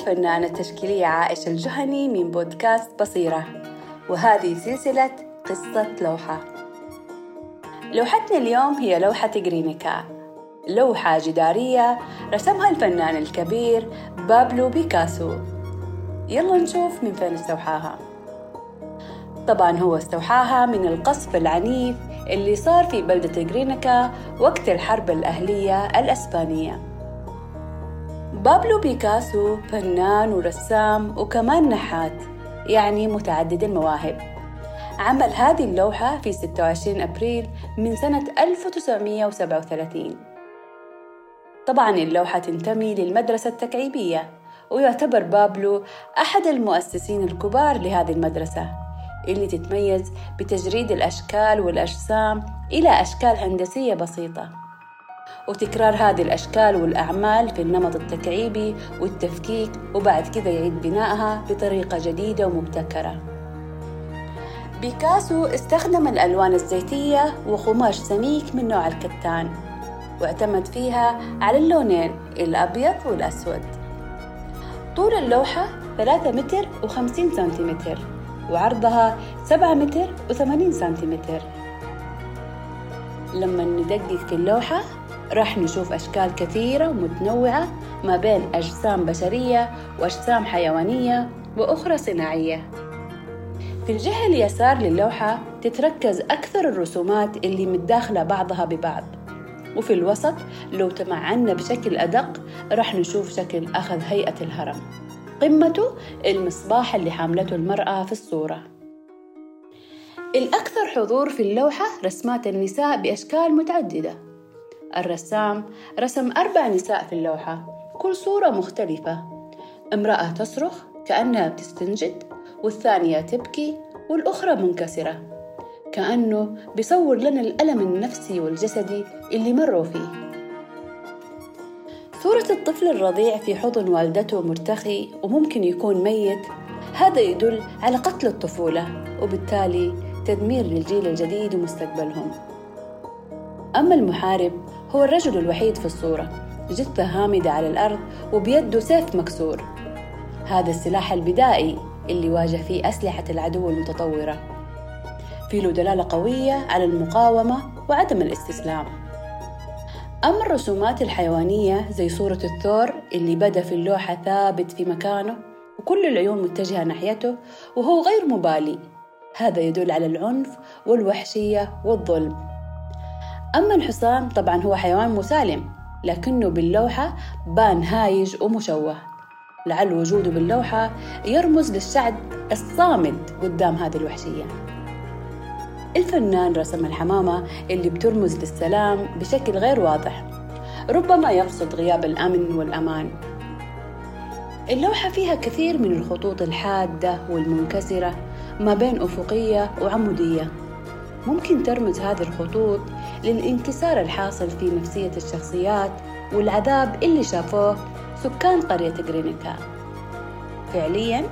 الفنانة التشكيلية عائشة الجهني من بودكاست بصيرة. وهذه سلسلة قصة لوحة. لوحتنا اليوم هي لوحة جرينيكا. لوحة جدارية رسمها الفنان الكبير بابلو بيكاسو. يلا نشوف من فين استوحاها. طبعا هو استوحاها من القصف العنيف اللي صار في بلدة جرينيكا وقت الحرب الأهلية الأسبانية. بابلو بيكاسو فنان ورسام وكمان نحات يعني متعدد المواهب. عمل هذه اللوحة في 26 أبريل من سنة 1937 طبعا اللوحة تنتمي للمدرسة التكعيبية ويعتبر بابلو أحد المؤسسين الكبار لهذه المدرسة اللي تتميز بتجريد الأشكال والأجسام إلى أشكال هندسية بسيطة. وتكرار هذه الأشكال والأعمال في النمط التكعيبي والتفكيك وبعد كذا يعيد بنائها بطريقة جديدة ومبتكرة. بيكاسو استخدم الألوان الزيتية وقماش سميك من نوع الكتان واعتمد فيها على اللونين الأبيض والأسود. طول اللوحة 3 متر و50 سنتيمتر وعرضها 7 متر و80 سنتيمتر. لما ندقق في اللوحة راح نشوف أشكال كثيرة ومتنوعة ما بين أجسام بشرية وأجسام حيوانية وأخرى صناعية. في الجهة اليسار للوحة تتركز أكثر الرسومات اللي متداخلة بعضها ببعض. وفي الوسط لو تمعنا بشكل أدق راح نشوف شكل أخذ هيئة الهرم. قمته المصباح اللي حاملته المرأة في الصورة. الأكثر حضور في اللوحة رسمات النساء بأشكال متعددة. الرسام رسم أربع نساء في اللوحة كل صورة مختلفة. امرأة تصرخ كأنها بتستنجد والثانية تبكي والأخرى منكسرة. كأنه بيصور لنا الألم النفسي والجسدي اللي مروا فيه. صورة الطفل الرضيع في حضن والدته مرتخي وممكن يكون ميت هذا يدل على قتل الطفولة وبالتالي تدمير للجيل الجديد ومستقبلهم. أما المحارب هو الرجل الوحيد في الصورة جثة هامدة على الأرض وبيده سيف مكسور. هذا السلاح البدائي اللي واجه فيه أسلحة العدو المتطورة. في له دلالة قوية على المقاومة وعدم الاستسلام. أما الرسومات الحيوانية زي صورة الثور اللي بدا في اللوحة ثابت في مكانه وكل العيون متجهة ناحيته وهو غير مبالي هذا يدل على العنف والوحشية والظلم. أما الحصان طبعا هو حيوان مسالم لكنه باللوحة بان هايج ومشوه. لعل وجوده باللوحة يرمز للشعب الصامد قدام هذه الوحشية. الفنان رسم الحمامة اللي بترمز للسلام بشكل غير واضح ربما يقصد غياب الأمن والأمان. اللوحة فيها كثير من الخطوط الحادة والمنكسرة ما بين أفقية وعمودية. ممكن ترمز هذه الخطوط للانكسار الحاصل في نفسية الشخصيات والعذاب اللي شافوه سكان قرية غرينيكا. فعليا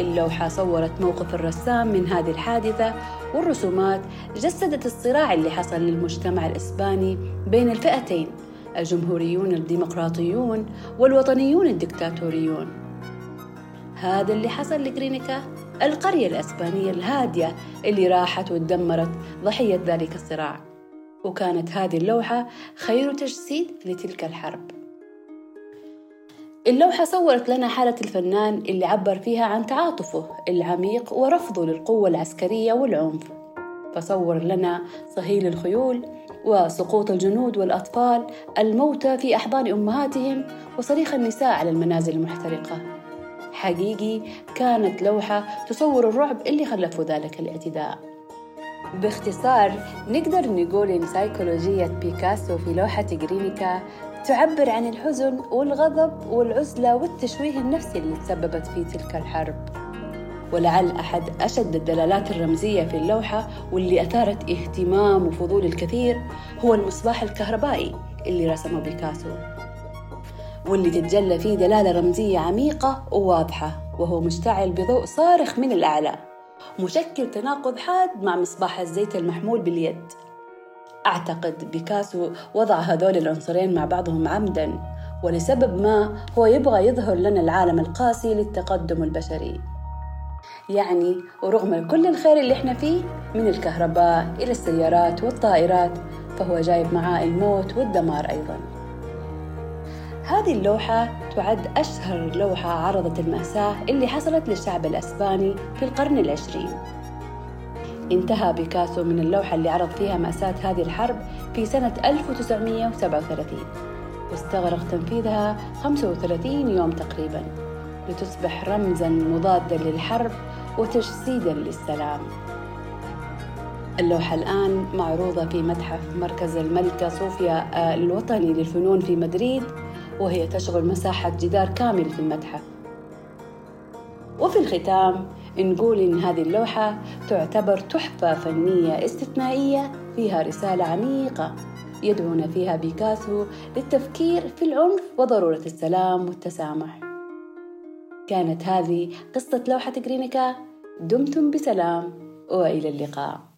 اللوحة صورت موقف الرسام من هذه الحادثة والرسومات جسدت الصراع اللي حصل للمجتمع الإسباني بين الفئتين الجمهوريون الديمقراطيون والوطنيون الدكتاتوريون. هذا اللي حصل لغرينيكا القرية الأسبانية الهادية اللي راحت وتدمرت ضحية ذلك الصراع. وكانت هذه اللوحة خير تجسيد لتلك الحرب. اللوحة صورت لنا حالة الفنان اللي عبر فيها عن تعاطفه العميق ورفضه للقوة العسكرية والعنف. فصور لنا صهيل الخيول وسقوط الجنود والأطفال الموتى في أحضان أمهاتهم وصريخ النساء على المنازل المحترقة. حقيقي كانت لوحة تصور الرعب اللي خلفه ذلك الاعتداء. باختصار نقدر نقول إن سيكولوجية بيكاسو في لوحة غرينيكا تعبر عن الحزن والغضب والعزلة والتشويه النفسي اللي تسببت في تلك الحرب. ولعل أحد أشد الدلالات الرمزية في اللوحة واللي أثارت اهتمام وفضول الكثير هو المصباح الكهربائي اللي رسمه بيكاسو. واللي تتجلى فيه دلالة رمزية عميقة وواضحة وهو مشتعل بضوء صارخ من الأعلى. مشكل تناقض حاد مع مصباح الزيت المحمول باليد. أعتقد بيكاسو وضع هذول العنصرين مع بعضهم عمدا ولسبب ما هو يبغى يظهر لنا العالم القاسي للتقدم البشري. يعني ورغم كل الخير اللي إحنا فيه من الكهرباء إلى السيارات والطائرات فهو جايب معاه الموت والدمار أيضا. هذه اللوحة تعد أشهر لوحة عرضت المأساة اللي حصلت للشعب الأسباني في القرن العشرين. انتهى بيكاسو من اللوحة اللي عرض فيها مأساة هذه الحرب في سنة 1937 واستغرق تنفيذها 35 يوم تقريبا. لتصبح رمزا مضادا للحرب وتجسيدا للسلام. اللوحة الآن معروضة في متحف مركز الملكة صوفيا آه، الوطني للفنون في مدريد. وهي تشغل مساحة جدار كامل في المتحف. وفي الختام نقول إن هذه اللوحة تعتبر تحفة فنية استثنائية فيها رسالة عميقة يدعونا فيها بيكاسو للتفكير في العنف وضرورة السلام والتسامح. كانت هذه قصة لوحة جرينيكا دمتم بسلام وإلى اللقاء.